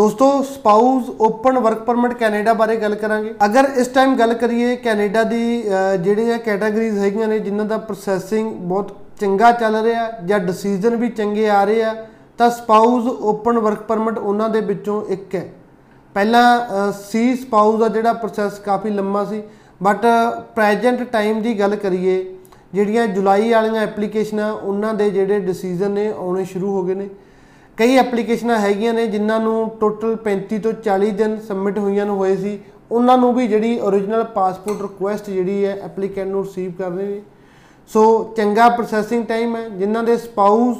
ਦੋਸਤੋ spouse open work permit Canada ਬਾਰੇ ਗੱਲ ਕਰਾਂਗੇ। ਅਗਰ ਇਸ ਟਾਈਮ ਗੱਲ ਕਰੀਏ ਕੈਨੇਡਾ ਦੀ ਅਹ, ਜਿਹੜੀਆਂ ਕੈਟਾਗਰੀਜ਼ ਹੈਗੀਆਂ ਨੇ ਜਿਨ੍ਹਾਂ ਦਾ ਪ੍ਰੋਸੈਸਿੰਗ ਬਹੁਤ ਚੰਗਾ ਚੱਲ ਰਿਹਾ ਜਾਂ ਡਿਸੀਜਨ ਵੀ ਚੰਗੇ ਆ ਰਹੇ ਆ ਤਾਂ ਸਪਾਊਸ ਓਪਨ ਵਰਕ ਪਰਮਿਟ ਉਹਨਾਂ ਦੇ ਵਿੱਚੋਂ ਇੱਕ ਹੈ। ਪਹਿਲਾਂ ਸੀ ਸਪਾਊਸ ਦਾ ਜਿਹੜਾ ਪ੍ਰੋਸੈਸ ਕਾਫੀ ਲੰਮਾ ਸੀ ਬਟ ਪ੍ਰੈਜ਼ੈਂਟ ਟਾਈਮ ਦੀ ਗੱਲ ਕਰੀਏ ਜਿਹੜੀਆਂ ਜੁਲਾਈ ਵਾਲੀਆਂ ਐਪਲੀਕੇਸ਼ਨਾਂ ਉਹਨਾਂ ਦੇ ਜਿਹੜੇ ਡਿਸੀਜਨ ਨੇ ਆਉਣੇ ਸ਼ੁਰੂ ਹੋ ਗਏ ਨੇ। ਕਈ ਐਪਲੀਕੇਸ਼ਨਾਂ ਹੈਗੀਆਂ ਨੇ ਜਿਨ੍ਹਾਂ ਨੂੰ ਟੋਟਲ 35 ਤੋਂ 40 ਦਿਨ ਸਬਮਿਟ ਹੋਈਆਂ ਨੂੰ ਹੋਏ ਸੀ। ਉਹਨਾਂ ਨੂੰ ਵੀ ਜਿਹੜੀ origignal ਪਾਸਪੋਰਟ ਰਿਕੁਐਸਟ ਜਿਹੜੀ ਹੈ ਐਪਲੀਕੈਂਟ ਨੂੰ ਰਿਸੀਵ ਕਰ ਰਹੇ ਨੇ। ਸੋ ਚੰਗਾ ਪ੍ਰੋਸੈਸਿੰਗ ਟਾਈਮ ਹੈ, ਜਿਨ੍ਹਾਂ ਦੇ ਸਪਾਊਸ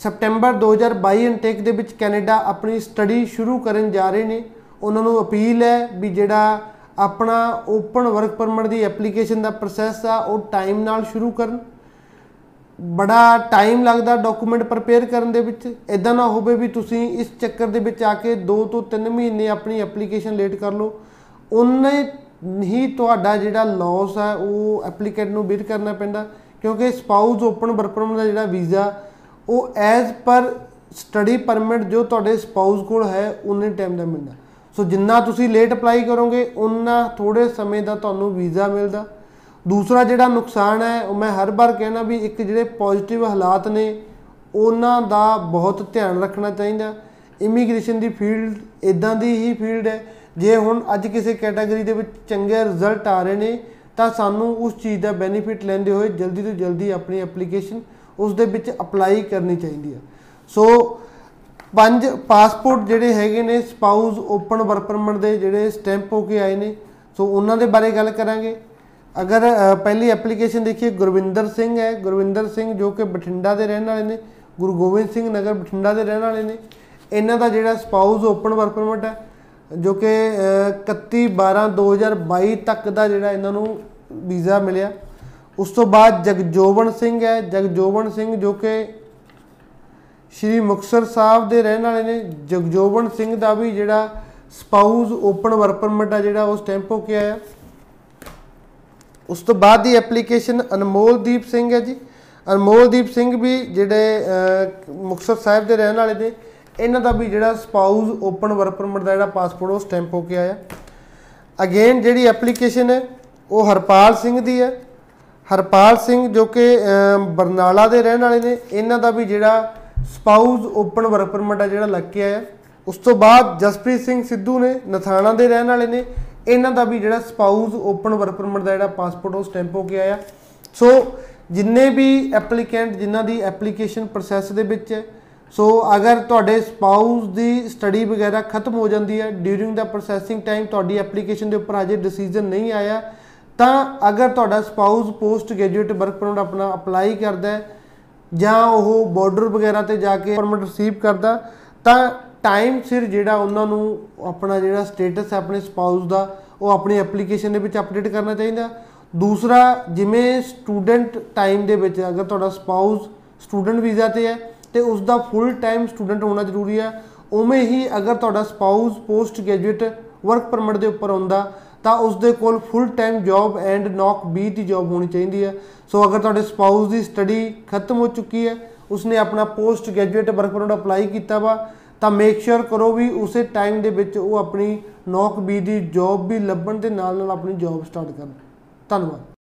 ਸਪਟੈਂਬਰ 2022 ਇਨਟੇਕ ਦੇ ਵਿੱਚ ਕੈਨੇਡਾ ਆਪਣੀ ਸਟੱਡੀ ਸ਼ੁਰੂ ਕਰਨ ਜਾ ਰਹੇ ਨੇ। ਉਹਨਾਂ ਨੂੰ ਅਪੀਲ ਹੈ ਵੀ ਜਿਹੜਾ ਆਪਣਾ ਓਪਨ ਵਰਕ ਪਰਮਿਟ ਦੀ ਐਪਲੀਕੇਸ਼ਨ ਦਾ ਪ੍ਰੋਸੈਸ ਆ, ਉਹ ਟਾਈਮ ਨਾਲ ਸ਼ੁਰੂ ਕਰਨ। ਬੜਾ ਟਾਈਮ ਲੱਗਦਾ ਡਾਕੂਮੈਂਟ ਪ੍ਰਪੇਅਰ ਕਰਨ ਦੇ ਵਿੱਚ। ਇਦਾਂ ਨਾ ਹੋਵੇ ਵੀ ਤੁਸੀਂ ਇਸ ਚੱਕਰ ਦੇ ਵਿੱਚ ਆ ਕੇ 2 ਤੋਂ 3 ਮਹੀਨੇ ਆਪਣੀ ਐਪਲੀਕੇਸ਼ਨ ਲੇਟ ਕਰ ਲਓ। ਉਨੇ ਹੀ ਤੁਹਾਡਾ ਜਿਹੜਾ ਲਾਸ ਹੈ ਉਹ ਐਪਲੀਕੈਂਟ ਨੂੰ ਬੀਰ ਕਰਨਾ ਪੈਂਦਾ। ਕਿਉਂਕਿ ਸਪਾਊਸ ਓਪਨ ਵਰਕ ਪਰਮਿਟ ਦਾ ਜਿਹੜਾ ਵੀਜ਼ਾ ਉਹ ਐਜ਼ ਪਰ ਸਟੱਡੀ ਪਰਮਿਟ ਜੋ ਤੁਹਾਡੇ ਸਪਾਊਸ ਕੋਲ ਹੈ ਉਨੇ ਟਾਈਮ ਦਾ ਮਿਲਦਾ ਸੋ ਜਿੰਨਾ ਤੁਸੀਂ ਲੇਟ ਅਪਲਾਈ ਕਰੋਗੇ ਉਨਾ ਥੋੜੇ ਸਮੇਂ ਦਾ ਤੁਹਾਨੂੰ ਵੀਜ਼ਾ ਮਿਲਦਾ। ਦੂਸਰਾ ਜਿਹੜਾ ਨੁਕਸਾਨ ਹੈ, ਉਹ ਮੈਂ ਹਰ ਵਾਰ ਕਹਿਣਾ ਵੀ ਇੱਕ ਜਿਹੜੇ ਪੋਜ਼ਿਟਿਵ ਹਾਲਾਤ ਨੇ, ਉਹਨਾਂ ਦਾ ਬਹੁਤ ਧਿਆਨ ਰੱਖਣਾ ਚਾਹੀਦਾ। ਇਮੀਗ੍ਰੇਸ਼ਨ ਦੀ ਫੀਲਡ ਇਦਾਂ ਦੀ ਹੀ ਫੀਲਡ ਹੈ। ਜੇ ਹੁਣ ਅੱਜ ਕਿਸੇ ਕੈਟਾਗਰੀ ਦੇ ਵਿੱਚ ਚੰਗੇ ਰਿਜ਼ਲਟ ਆ ਰਹੇ ਨੇ, ਤਾਂ ਸਾਨੂੰ ਉਸ ਚੀਜ਼ ਦਾ ਬੈਨੀਫਿਟ ਲੈਂਦੇ ਹੋਏ ਜਲਦੀ ਤੋਂ ਜਲਦੀ ਆਪਣੀ ਐਪਲੀਕੇਸ਼ਨ ਉਸ ਦੇ ਵਿੱਚ ਅਪਲਾਈ ਕਰਨੀ ਚਾਹੀਦੀ ਹੈ ਸੋ ਪੰਜ ਪਾਸਪੋਰਟ ਜਿਹੜੇ ਹੈਗੇ ਨੇ ਸਪਾਊਸ ਓਪਨ ਵਰਕ ਪਰਮਿਟ ਦੇ ਜਿਹੜੇ ਸਟੈਂਪ ਹੋ ਕੇ ਆਏ ਨੇ ਸੋ ਉਹਨਾਂ ਦੇ ਬਾਰੇ ਗੱਲ ਕਰਾਂਗੇ। ਅਗਰ ਅ, ਪਹਿਲੀ ਐਪਲੀਕੇਸ਼ਨ ਦੇਖੀਏ ਗੁਰਵਿੰਦਰ ਸਿੰਘ ਹੈ। ਗੁਰਵਿੰਦਰ ਸਿੰਘ ਜੋ ਕਿ ਬਠਿੰਡਾ ਦੇ ਰਹਿਣ ਵਾਲੇ ਨੇ ਗੁਰੂ ਗੋਬਿੰਦ ਸਿੰਘ ਨਗਰ ਬਠਿੰਡਾ ਦੇ ਰਹਿਣ ਵਾਲੇ ਨੇ। ਇਹਨਾਂ ਦਾ ਜਿਹੜਾ ਸਪਾਊਸ ਓਪਨ ਵਰਕ ਪਰਮਿਟ ਹੈ ਜੋ ਕਿ ਅ, 31 12 2022 ਤੱਕ ਦਾ ਜਿਹੜਾ ਇਹਨਾਂ ਨੂੰ ਵੀਜ਼ਾ ਮਿਲਿਆ। ਉਸ ਤੋਂ ਬਾਅਦ ਜਗਜੋਬਨ ਸਿੰਘ ਹੈ। ਜਗਜੋਬਨ ਸਿੰਘ ਜੋ ਕਿ ਸ਼੍ਰੀ ਮੁਕਤਸਰ ਸਾਹਿਬ ਦੇ ਰਹਿਣ ਵਾਲੇ ਨੇ। ਜਗਜੋਬਨ ਸਿੰਘ ਦਾ ਵੀ ਜਿਹੜਾ ਸਪਾਊਸ ਓਪਨ ਵਰਕ ਪਰਮਿਟ ਆ ਜਿਹੜਾ ਉਹ ਸਟੈਂਪ ਹੋ ਕੇ ਆਇਆ। ਉਸ ਤੋਂ ਬਾਅਦ ਦੀ ਐਪਲੀਕੇਸ਼ਨ ਅਨਮੋਲਦੀਪ ਸਿੰਘ ਹੈ ਜੀ। ਅਨਮੋਲਦੀਪ ਸਿੰਘ ਵੀ ਜਿਹੜੇ ਅਹ, ਮੁਕਤਸਰ ਸਾਹਿਬ ਦੇ ਰਹਿਣ ਵਾਲੇ ਨੇ ਇਹਨਾਂ ਦਾ ਵੀ ਜਿਹੜਾ ਸਪਾਊਸ ਓਪਨ ਵਰਕ ਪਰਮਿਟ ਦਾ ਜਿਹੜਾ ਪਾਸਪੋਰਟ ਉਹ ਸਟੈਂਪ ਹੋ ਕੇ ਆਇਆ। ਅਗੇਨ ਜਿਹੜੀ ਐਪਲੀਕੇਸ਼ਨ ਹੈ ਉਹ ਹਰਪਾਲ ਸਿੰਘ ਦੀ ਹੈ। ਹਰਪਾਲ ਸਿੰਘ ਜੋ ਕਿ ਅਹ, ਬਰਨਾਲਾ ਦੇ ਰਹਿਣ ਵਾਲੇ ਨੇ ਇਹਨਾਂ ਦਾ ਵੀ ਜਿਹੜਾ ਸਪਾਊਸ ਓਪਨ ਵਰਕ ਪਰਮਿਟ ਆ ਜਿਹੜਾ ਲੱਗ ਕੇ ਆਇਆ। ਉਸ ਤੋਂ ਬਾਅਦ ਜਸਪ੍ਰੀਤ ਸਿੰਘ ਸਿੱਧੂ ਨੇ ਨਥਾਣਾ ਦੇ ਰਹਿਣ ਵਾਲੇ ਨੇ ਇਹਨਾਂ ਦਾ ਵੀ ਜਿਹੜਾ ਸਪਾਊਸ ਓਪਨ ਵਰਕ ਪਰਮਿਟ ਦਾ ਜਿਹੜਾ ਪਾਸਪੋਰਟ ਉਹ ਸਟੈਂਪ ਹੋ ਕੇ ਆਇਆ। ਸੋ ਜਿੰਨੇ ਵੀ ਐਪਲੀਕੈਂਟ ਜਿਨ੍ਹਾਂ ਦੀ ਐਪਲੀਕੇਸ਼ਨ ਪ੍ਰੋਸੈਸ ਦੇ ਵਿੱਚ ਹੈ ਸੋ ਅਗਰ ਤੁਹਾਡੇ ਸਪਾਊਸ ਦੀ ਸਟੱਡੀ ਵਗੈਰਾ ਖਤਮ ਹੋ ਜਾਂਦੀ ਹੈ ਡਿਊਰਿੰਗ ਦਾ ਪ੍ਰੋਸੈਸਿੰਗ ਟਾਈਮ ਤੁਹਾਡੀ ਐਪਲੀਕੇਸ਼ਨ ਦੇ ਉੱਪਰ ਅਜੇ ਡਿਸੀਜਨ ਨਹੀਂ ਆਇਆ, ਤਾਂ ਅਗਰ ਤੁਹਾਡਾ spouse post graduate work permit ਆਪਣਾ ਅਪਲਾਈ ਕਰਦਾ ਹੈ ਜਾਂ ਉਹ ਬਾਰਡਰ ਵਗੈਰਾ ਤੇ ਜਾ ਕੇ ਪਰਮਿਟ ਰਿਸੀਵ ਕਰਦਾ, ਤਾਂ ਟਾਈਮ ਸਿਰ ਜਿਹੜਾ ਉਹਨਾਂ ਨੂੰ ਆਪਣਾ ਜਿਹੜਾ ਸਟੇਟਸ ਹੈ ਆਪਣੇ ਸਪਾਊਸ ਦਾ, ਉਹ ਆਪਣੀ ਐਪਲੀਕੇਸ਼ਨ ਦੇ ਵਿੱਚ ਅਪਡੇਟ ਕਰਨਾ ਚਾਹੀਦਾ। ਦੂਸਰਾ, ਜਿਵੇਂ ਸਟੂਡੈਂਟ ਟਾਈਮ ਦੇ ਵਿੱਚ ਅਗਰ ਤੁਹਾਡਾ ਸਪਾਊਸ ਸਟੂਡੈਂਟ ਵੀਜ਼ਾ ਤੇ ਹੈ, ਤੇ ਉਸ ਦਾ ਫੁੱਲ ਟਾਈਮ ਸਟੂਡੈਂਟ ਹੋਣਾ ਜ਼ਰੂਰੀ ਹੈ। ਉਵੇਂ ਹੀ ਅਗਰ ਤੁਹਾਡਾ spouse post graduate work permit ਦੇ ਉੱਪਰ ਆਉਂਦਾ ਤਾਂ ਉਸ ਦੇ ਕੋਲ full time job and NOC B the job ਹੋਣੀ ਚਾਹੀਦੀ ਹੈ। ਸੋ ਅਗਰ ਤੁਹਾਡੇ ਸਪਾਊਸ ਦੀ ਸਟੱਡੀ ਖਤਮ ਹੋ ਚੁੱਕੀ ਹੈ, ਉਸਨੇ ਆਪਣਾ post graduate work permit apply ਕੀਤਾ ਵਾ ਤਾਂ ਮੇਕ ਸ਼ੋਰ ਕਰੋ ਵੀ ਉਸੇ ਟਾਈਮ ਦੇ ਵਿੱਚ ਉਹ ਆਪਣੀ ਨੌਕ ਬੀ ਦੀ ਜੌਬ ਵੀ ਲੱਭਣ ਦੇ ਨਾਲ ਨਾਲ ਆਪਣੀ ਜੌਬ ਸਟਾਰਟ ਕਰਨ। ਧੰਨਵਾਦ।